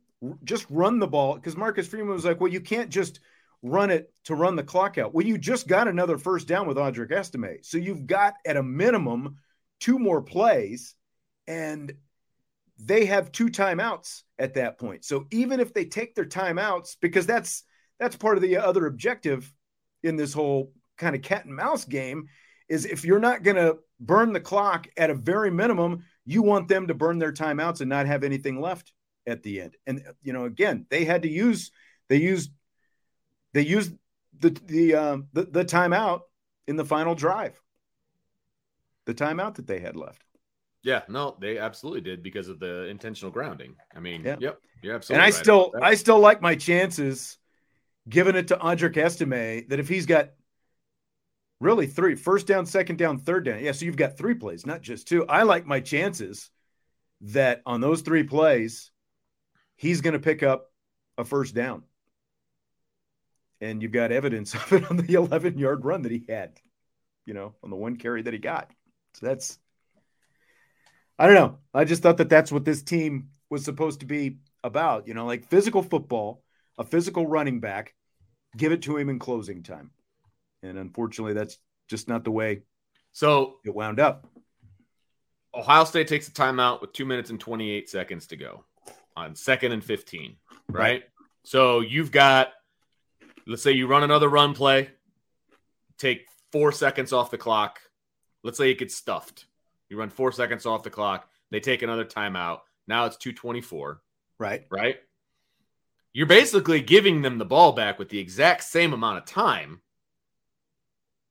just run the ball, because Marcus Freeman was like, well, you can't just run it to run the clock out. Well, you just got another first down with Audric Estime. So you've got at a minimum two more plays. And they have two timeouts at that point. So even if they take their timeouts, because that's that's part of the other objective in this whole kind of cat and mouse game, is if you're not going to burn the clock at a very minimum, you want them to burn their timeouts and not have anything left at the end. And you know, again, they had to use they used they used the the um, the, the timeout in the final drive. The timeout that they had left. Yeah, no, they absolutely did because of the intentional grounding. I mean, yeah. yep, you're absolutely. And I right still, I still like my chances giving it to Audric Estime that if he's got really three first down, second down, third down, yeah, so you've got three plays, not just two. I like my chances that on those three plays, he's going to pick up a first down. And you've got evidence of it on the 11 yard run that he had, you know, on the one carry that he got. So that's I don't know. I just thought that that's what this team was supposed to be about. You know, like physical football, a physical running back, give it to him in closing time. And unfortunately, that's just not the way So it wound up. Ohio State takes a timeout with two minutes and 28 seconds to go on second and 15, right? right? So you've got, let's say you run another run play, take four seconds off the clock. Let's say it gets stuffed. You run four seconds off the clock. They take another timeout. Now it's 224. Right. Right. You're basically giving them the ball back with the exact same amount of time.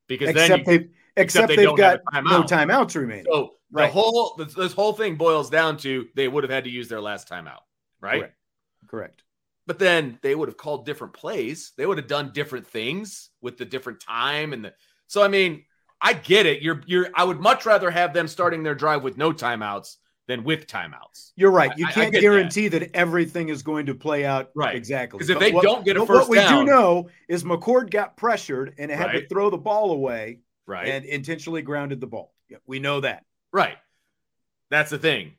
Because except then you, except, except they have got timeout. no timeouts remaining. So right. the whole this, this, whole thing boils down to they would have had to use their last timeout, right? Correct. Correct. But then they would have called different plays. They would have done different things with the different time and the. So I mean, I get it. You're you're. I would much rather have them starting their drive with no timeouts than with timeouts. You're right. You can't guarantee that. that. everything is going to play out right exactly. Because if they what, don't get a first what we down, do know is McCord got pressured and had right. to throw the ball away, right, and intentionally grounded the ball. Yeah, we know that. Right. That's the thing.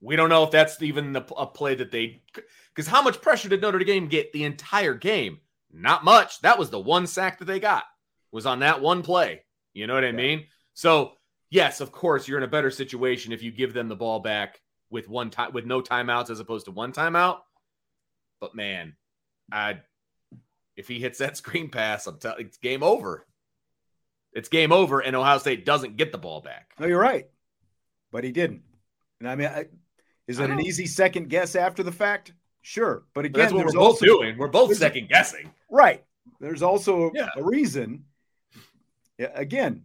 We don't know if that's even the, a play that they. Because how much pressure did Notre Dame get the entire game? Not much. That was the one sack that they got. Was on that one play. You know what I yeah. mean? So yes, of course, you're in a better situation if you give them the ball back with one time with no timeouts as opposed to one timeout. But man, I if he hits that screen pass, I'm telling it's game over. It's game over, and Ohio State doesn't get the ball back. No, you're right, but he didn't. And I mean, I, is it an easy second guess after the fact? Sure, but again, but that's what we're both also, doing. We're both second guessing, right? There's also yeah. a reason. Again,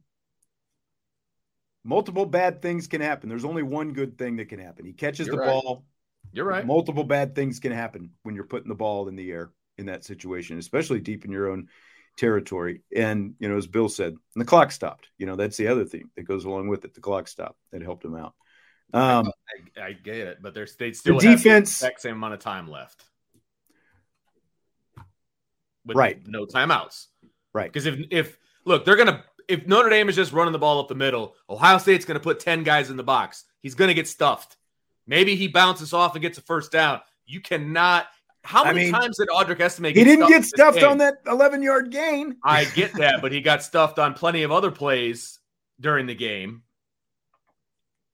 multiple bad things can happen. There's only one good thing that can happen. He catches you're the right. ball. You're right. Multiple bad things can happen when you're putting the ball in the air in that situation, especially deep in your own territory. And, you know, as Bill said, the clock stopped. You know, that's the other thing that goes along with it. The clock stopped. That helped him out. Um, I, I, get it, but there's they still the defense the same amount of time left. right. No timeouts. Right. Because if if look, they're gonna if Notre Dame is just running the ball up the middle, Ohio State's going to put 10 guys in the box. He's going to get stuffed. Maybe he bounces off and gets a first down. You cannot. How many I mean, times did Audric Estime? He didn't get stuffed on that 11 yard gain. I get that, but he got stuffed on plenty of other plays during the game.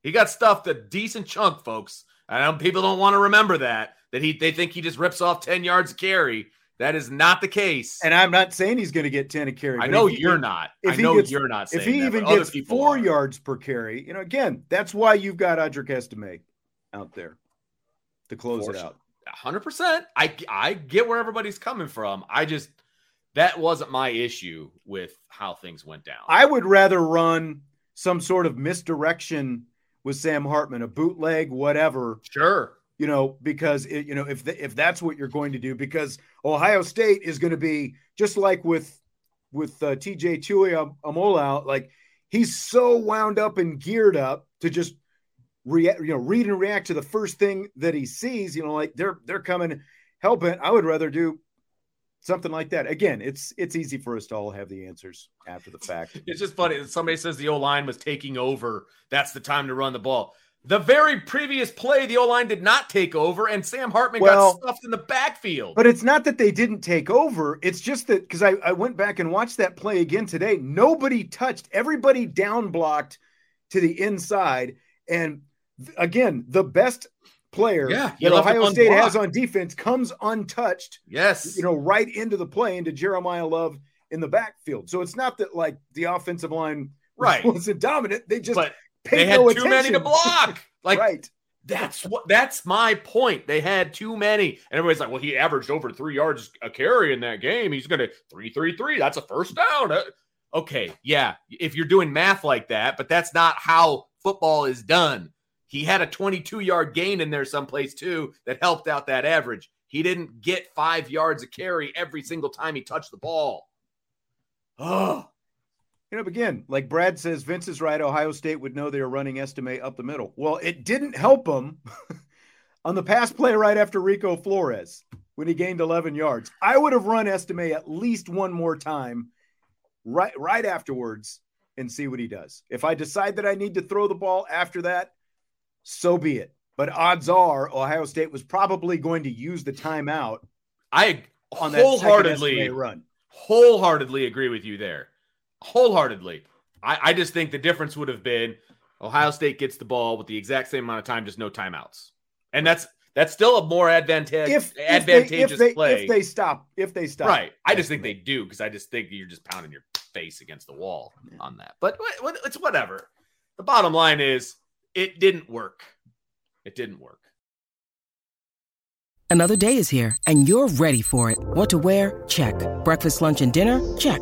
He got stuffed a decent chunk, folks. I know people don't want to remember that. That he they think he just rips off 10 yards carry. That is not the case. And I'm not saying he's going to get 10 a carry. I know you're not. I know gets, you're not saying that. If he that, even gets four are. yards per carry, you know, again, that's why you've got Audric Estime out there to close For it out. 100%. I, I get where everybody's coming from. I just, that wasn't my issue with how things went down. I would rather run some sort of misdirection with Sam Hartman, a bootleg, whatever. Sure you know, because it, you know if the, if that's what you're going to do, because Ohio State is going to be just like with with uh, TJ Tuimoloau, like he's so wound up and geared up to just react, you know, read and react to the first thing that he sees. You know, like they're they're coming hell bent. I would rather do something like that. Again, it's it's easy for us to all have the answers after the fact. It's just funny. Somebody says the O line was taking over. That's the time to run the ball. The very previous play, the O line did not take over, and Sam Hartman well, got stuffed in the backfield. But it's not that they didn't take over. It's just that because I, I went back and watched that play again today. Nobody touched, everybody down blocked to the inside. And again, the best player yeah, that Ohio State has on defense comes untouched. Yes. You know, right into the play into Jeremiyah Love in the backfield. So it's not that like the offensive line right. wasn't dominant. They just but they had no too many to block. Like right. That's what that's my point. They had too many. And everybody's like, well, he averaged over three yards a carry in that game. He's gonna three, three, three. That's a first down. Uh, okay, yeah. If you're doing math like that, but that's not how football is done. He had a 22 yard gain in there someplace too that helped out that average. He didn't get five yards a carry every single time he touched the ball. Oh, you know, again, like Brad says, Vince is right. Ohio State would know they are running Estime up the middle. Well, it didn't help them on the pass play right after Rico Flores when he gained 11 yards. I would have run Estime at least one more time right right afterwards and see what he does. If I decide that I need to throw the ball after that, so be it. But odds are Ohio State was probably going to use the timeout. I on wholeheartedly run. Wholeheartedly agree with you there wholeheartedly. I, I just think the difference would have been Ohio State gets the ball with the exact same amount of time, just no timeouts, and that's that's still a more advantage, if, advantageous if they, if play. They, if they stop, if they stop, right? I just think they do because I just think you're just pounding your face against the wall yeah. on that. But it's whatever. The bottom line is it didn't work. It didn't work. Another day is here, and you're ready for it. What to wear? Check. Breakfast, lunch, and dinner? Check.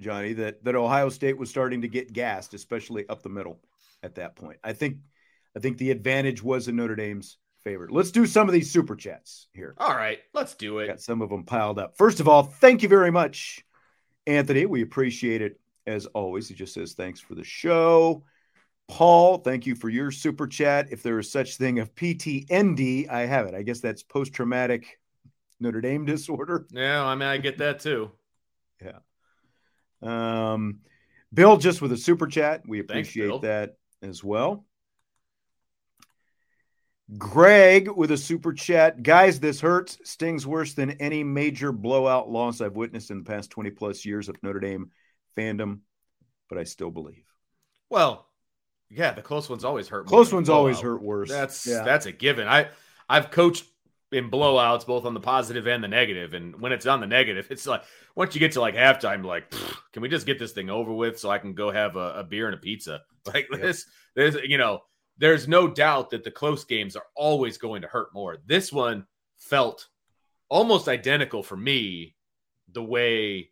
Johnny, that, that Ohio State was starting to get gassed, especially up the middle at that point. I think I think the advantage was in Notre Dame's favor. Let's do some of these super chats here. All right, let's do it. Got some of them piled up. First of all, thank you very much, Anthony. We appreciate it as always. He just says thanks for the show. Paul, thank you for your super chat. If there is such thing of PTND, I have it. I guess that's post traumatic Notre Dame disorder. Yeah, I mean I get that too. yeah. Um, Bill, just with a super chat, we appreciate Thanks, that as well. Greg with a super chat. Guys, this hurts. Stings worse than any major blowout loss I've witnessed in the past 20 plus years of Notre Dame fandom, but I still believe. Well, yeah, the close ones always hurt. Close ones always hurt worse. That's yeah. that's a given. I I've coached in blowouts both on the positive and the negative, and when it's on the negative, it's like once you get to like halftime, like can we just get this thing over with so I can go have a, a beer and a pizza? Like yep. this, there's you know, there's no doubt that the close games are always going to hurt more. This one felt almost identical for me, the way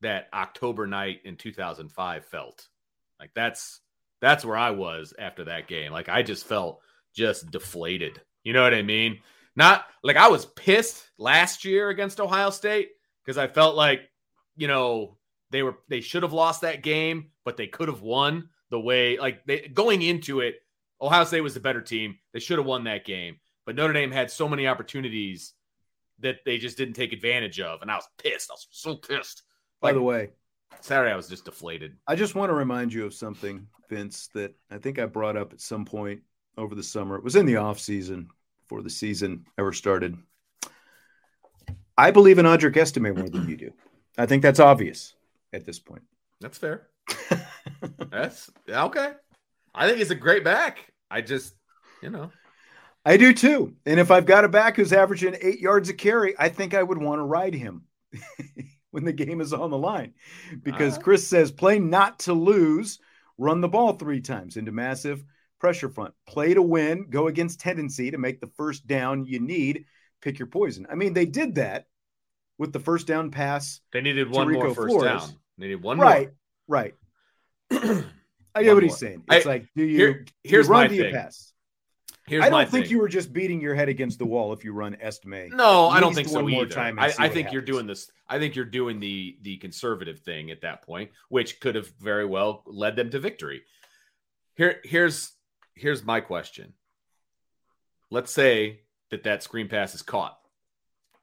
that October night in 2005 felt. Like that's that's where I was after that game. Like I just felt just deflated. You know what I mean? Not like I was pissed last year against Ohio State because I felt like, you know, they were they should have lost that game, but they could have won the way like they going into it, Ohio State was the better team. They should have won that game. But Notre Dame had so many opportunities that they just didn't take advantage of. And I was pissed. I was so pissed. By the way, Saturday I was just deflated. I just want to remind you of something, Vince, that I think I brought up at some point over the summer. It was in the off season before the season ever started. I believe in Audric Estime more than you do. I think that's obvious at this point. That's fair. that's okay. I think he's a great back. I just, you know. I do too. And if I've got a back who's averaging eight yards a carry, I think I would want to ride him when the game is on the line. Because uh, Chris says, play not to lose, run the ball three times into massive pressure front, play to win, go against tendency to make the first down you need, pick your poison. I mean, they did that with the first down pass. They needed one more first Flores. down. They needed one right, more. Right, right. I get what he's saying. It's I, like, do you, here, here's do you run, do you pass? Here's I don't think thing. you were just beating your head against the wall if you run Estime. No, I don't think so either. I, I think you're doing this. I think you're doing the the conservative thing at that point, which could have very well led them to victory. Here, here's here's my question. Let's say that that screen pass is caught.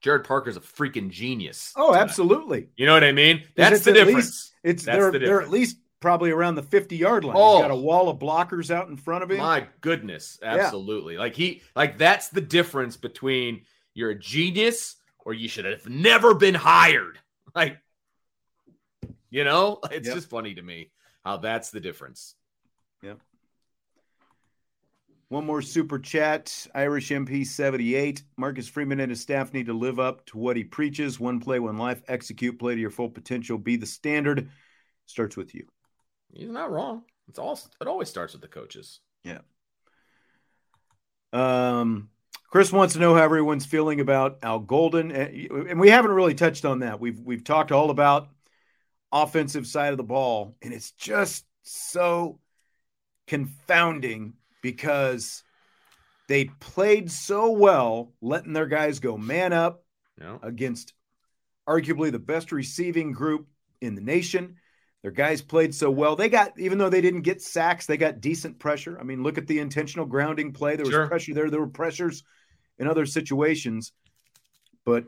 Gerad Parker's a freaking genius. Oh, absolutely. You know what I mean? That's the difference. Least, it's That's they're, the difference. they're at least probably around the 50 yard line. Oh, He's got a oh. wall of blockers out in front of him. My goodness. Absolutely. Yeah. Like he like that's the difference between you're a genius or you should have never been hired. Like you know, it's yep. just funny to me how that's the difference. Yep. One more super chat. Irish MP 78. Marcus Freeman and his staff need to live up to what he preaches. One play, one life. Execute, play to your full potential. Be the standard. Starts with you. He's not wrong. It's all it always starts with the coaches. Yeah. Um Chris wants to know how everyone's feeling about Al Golden, and we haven't really touched on that. We've we've talked all about offensive side of the ball, and it's just so confounding because they played so well, letting their guys go man up yeah. against arguably the best receiving group in the nation. Their guys played so well. They got, even though they didn't get sacks, they got decent pressure. I mean, look at the intentional grounding play. There was sure. pressure there. There were pressures in other situations. But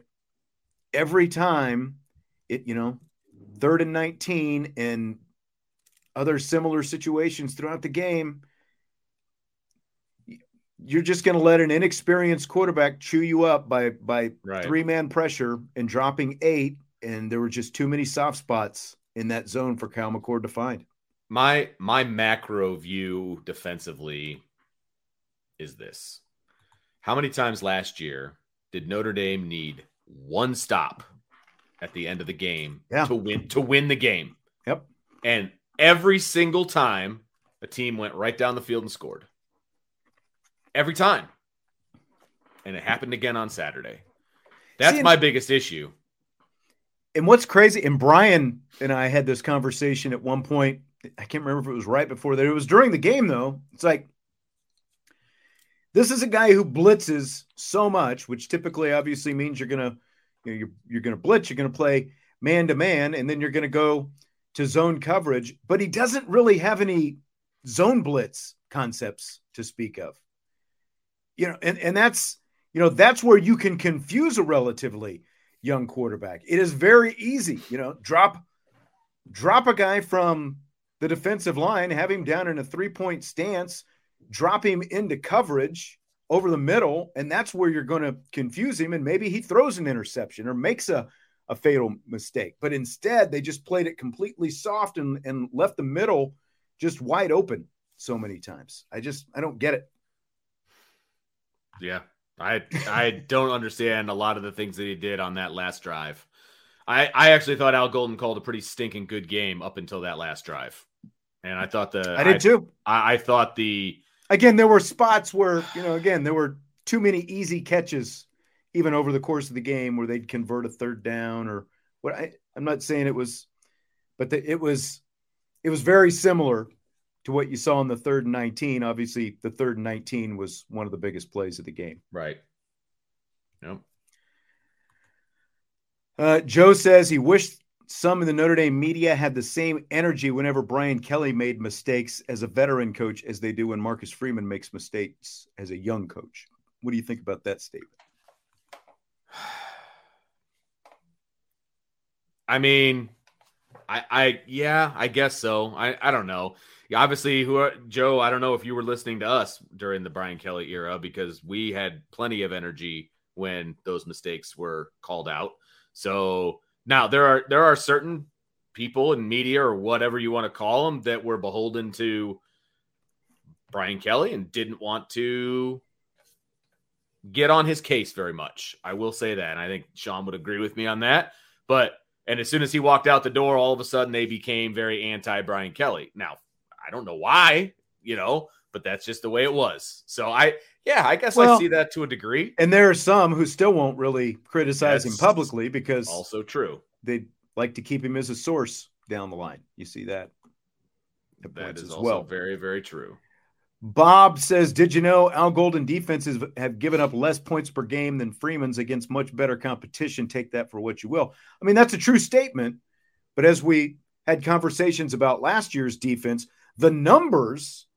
every time it, you know, third and 19 and other similar situations throughout the game, you're just going to let an inexperienced quarterback chew you up by by right. three man pressure and dropping eight, and there were just too many soft spots in that zone for Kyle McCord to find. My my macro view defensively is this: How many times last year did Notre Dame need one stop at the end of the game yeah. to win to win the game? Yep. And every single time, a team went right down the field and scored every time. And it happened again on Saturday. That's See, my biggest issue. And what's crazy, and Brian and I had this conversation at one point. I can't remember if it was right before that. It was during the game, though. It's like this is a guy who blitzes so much, which typically obviously means you're gonna you know, you're, you're gonna blitz, you're gonna play man to man, and then you're gonna go to zone coverage. But he doesn't really have any zone blitz concepts to speak of you know, and, and that's, you know, that's where you can confuse a relatively young quarterback. It is very easy, you know, drop, drop a guy from the defensive line, have him down in a three point stance, drop him into coverage over the middle, and that's where you're going to confuse him. And maybe he throws an interception or makes a, a fatal mistake. But instead, they just played it completely soft and, and left the middle just wide open so many times. I just, I don't get it. Yeah. I I don't understand a lot of the things that he did on that last drive. I I actually thought Al Golden called a pretty stinking good game up until that last drive. And I thought the I did I, too. I, I thought the again there were spots where, you know, again, there were too many easy catches even over the course of the game where they'd convert a third down or what I, I'm not saying it was but the, it was it was very similar to what you saw in the third and 19. Obviously, the third and 19 was one of the biggest plays of the game. Right. Yep. Uh, Joe says he wished some in the Notre Dame media had the same energy whenever Brian Kelly made mistakes as a veteran coach as they do when Marcus Freeman makes mistakes as a young coach. What do you think about that statement? I mean, I, I, yeah, I guess so. I, I don't know obviously, who are, Joe? I don't know if you were listening to us during the Brian Kelly era because we had plenty of energy when those mistakes were called out. So now there are there are certain people in media or whatever you want to call them that were beholden to Brian Kelly and didn't want to get on his case very much. I will say that. And I think Sean would agree with me on that. But and as soon as he walked out the door, all of a sudden they became very anti Brian Kelly. Now, I don't know why, you know, but that's just the way it was. So I, yeah, I guess well, I see that to a degree. And there are some who still won't really criticize that's him publicly because also true. They like to keep him as a source down the line. You see that. That is also well. very, very true. Bob says, Did you know Al Golden defenses have given up less points per game than Freeman's against much better competition? Take that for what you will. I mean, that's a true statement. But as we had conversations about last year's defense, the numbers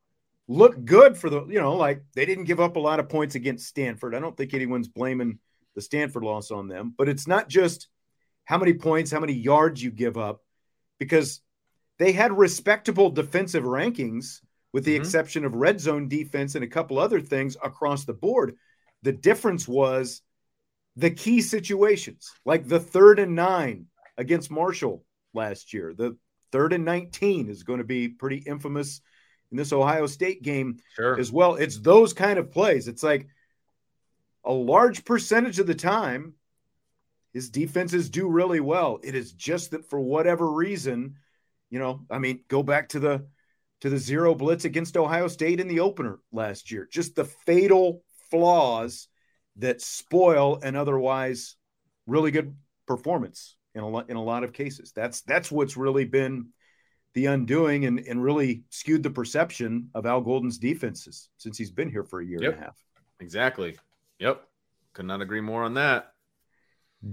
look good for the, you know, like they didn't give up a lot of points against Stanford. I don't think anyone's blaming the Stanford loss on them, but it's not just how many points, how many yards you give up, because they had respectable defensive rankings with the mm-hmm. exception of red zone defense and a couple other things across the board. The difference was the key situations, like the third and nine against Marshall last year, the Third and 19 is going to be pretty infamous in this Ohio State game sure. as well. It's those kind of plays. It's like a large percentage of the time, his defenses do really well. It is just that for whatever reason, you know, I mean, go back to the to the zero blitz against Ohio State in the opener last year. Just the fatal flaws that spoil an otherwise really good performance in a lot in a lot of cases. That's that's what's really been the undoing and, and really skewed the perception of Al Golden's defenses since he's been here for a year yep. and a half. Exactly. Yep. Could not agree more on that.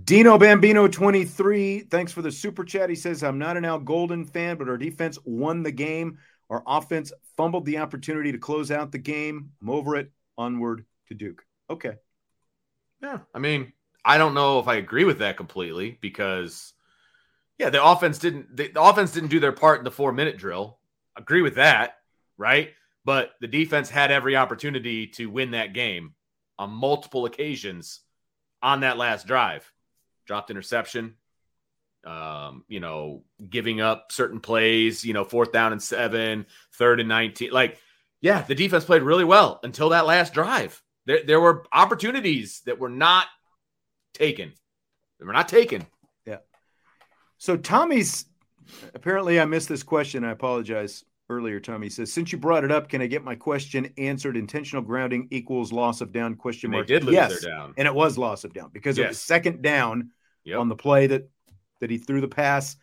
Dino Bambino 23, thanks for the super chat. He says, I'm not an Al Golden fan, but our defense won the game. Our offense fumbled the opportunity to close out the game. I'm over it. Onward to Duke. Okay. Yeah. I mean, I don't know if I agree with that completely because yeah, the offense didn't the, the offense didn't do their part in the 4-minute drill. Agree with that, right? But the defense had every opportunity to win that game on multiple occasions on that last drive dropped interception, um, you know, giving up certain plays, you know, fourth down and seven, third and 19. Like, yeah, the defense played really well until that last drive. There, there were opportunities that were not taken. They were not taken. Yeah. So Tommy's apparently I missed this question. I apologize earlier. Tommy says, since you brought it up, can I get my question answered? Intentional grounding equals loss of down question mark. They did lose yes, their down. And it was loss of down because Yes. it was second down Yep. on the play that that he threw the pass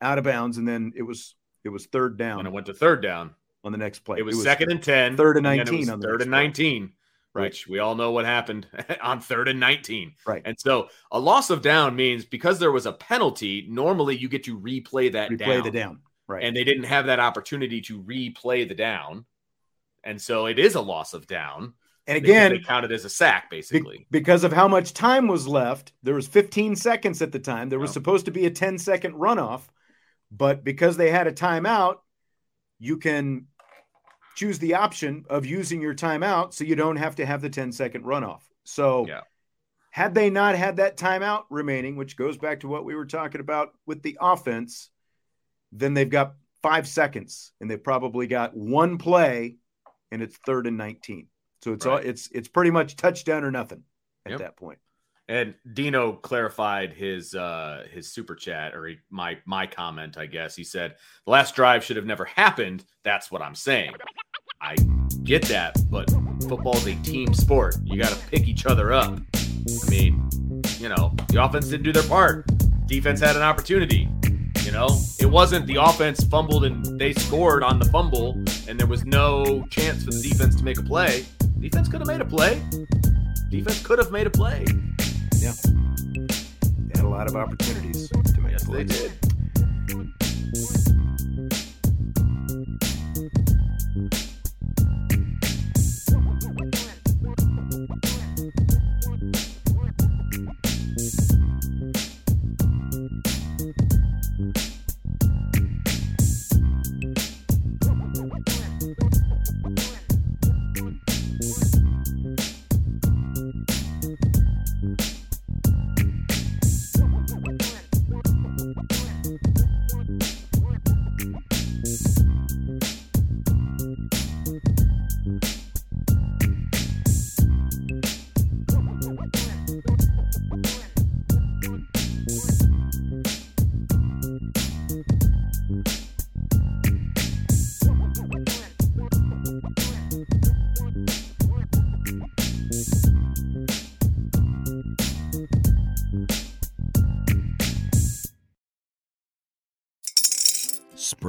out of bounds, and then it was it was third down and it went to third down. on the next play. It was, second and 10. third and then 19 it was on the third and play. 19, Right. which we all know what happened on third and 19. Right. And so a loss of down means because there was a penalty, normally you get to replay that replay down. the down. Right. and they didn't have that opportunity to replay the down. And so it is a loss of down. and again, they counted as a sack, basically. because of how much time was left. There was 15 seconds at the time. There was Oh. supposed to be a 10 second runoff, but because they had a timeout, you can choose the option of using your timeout so you don't have to have the 10 second runoff. So, Yeah. had they not had that timeout remaining, which goes back to what we were talking about with the offense, then they've got five seconds and they've probably got one play and it's third and 19. So it's all it's it's pretty much touchdown or nothing at Yep. that point. And Dino clarified his uh his super chat or he, my my comment, I guess. He said the last drive should have never happened. That's what I'm saying. I get that, but football's a team sport. You got to pick each other up. I mean, you know, the offense didn't do their part. Defense had an opportunity. You know, it wasn't the offense fumbled and they scored on the fumble, and there was no chance for the defense to make a play. Defense could have made a play. Defense could have made a play. Yeah. They had a lot of opportunities to make Yes, they did.